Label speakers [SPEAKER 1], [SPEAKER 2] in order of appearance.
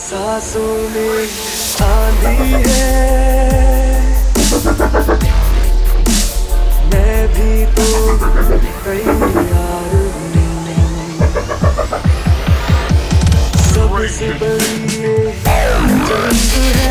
[SPEAKER 1] सांसों में आंधी है। मैं भी तो तैयार हूँ। सबसे बड़ी ये जंग है।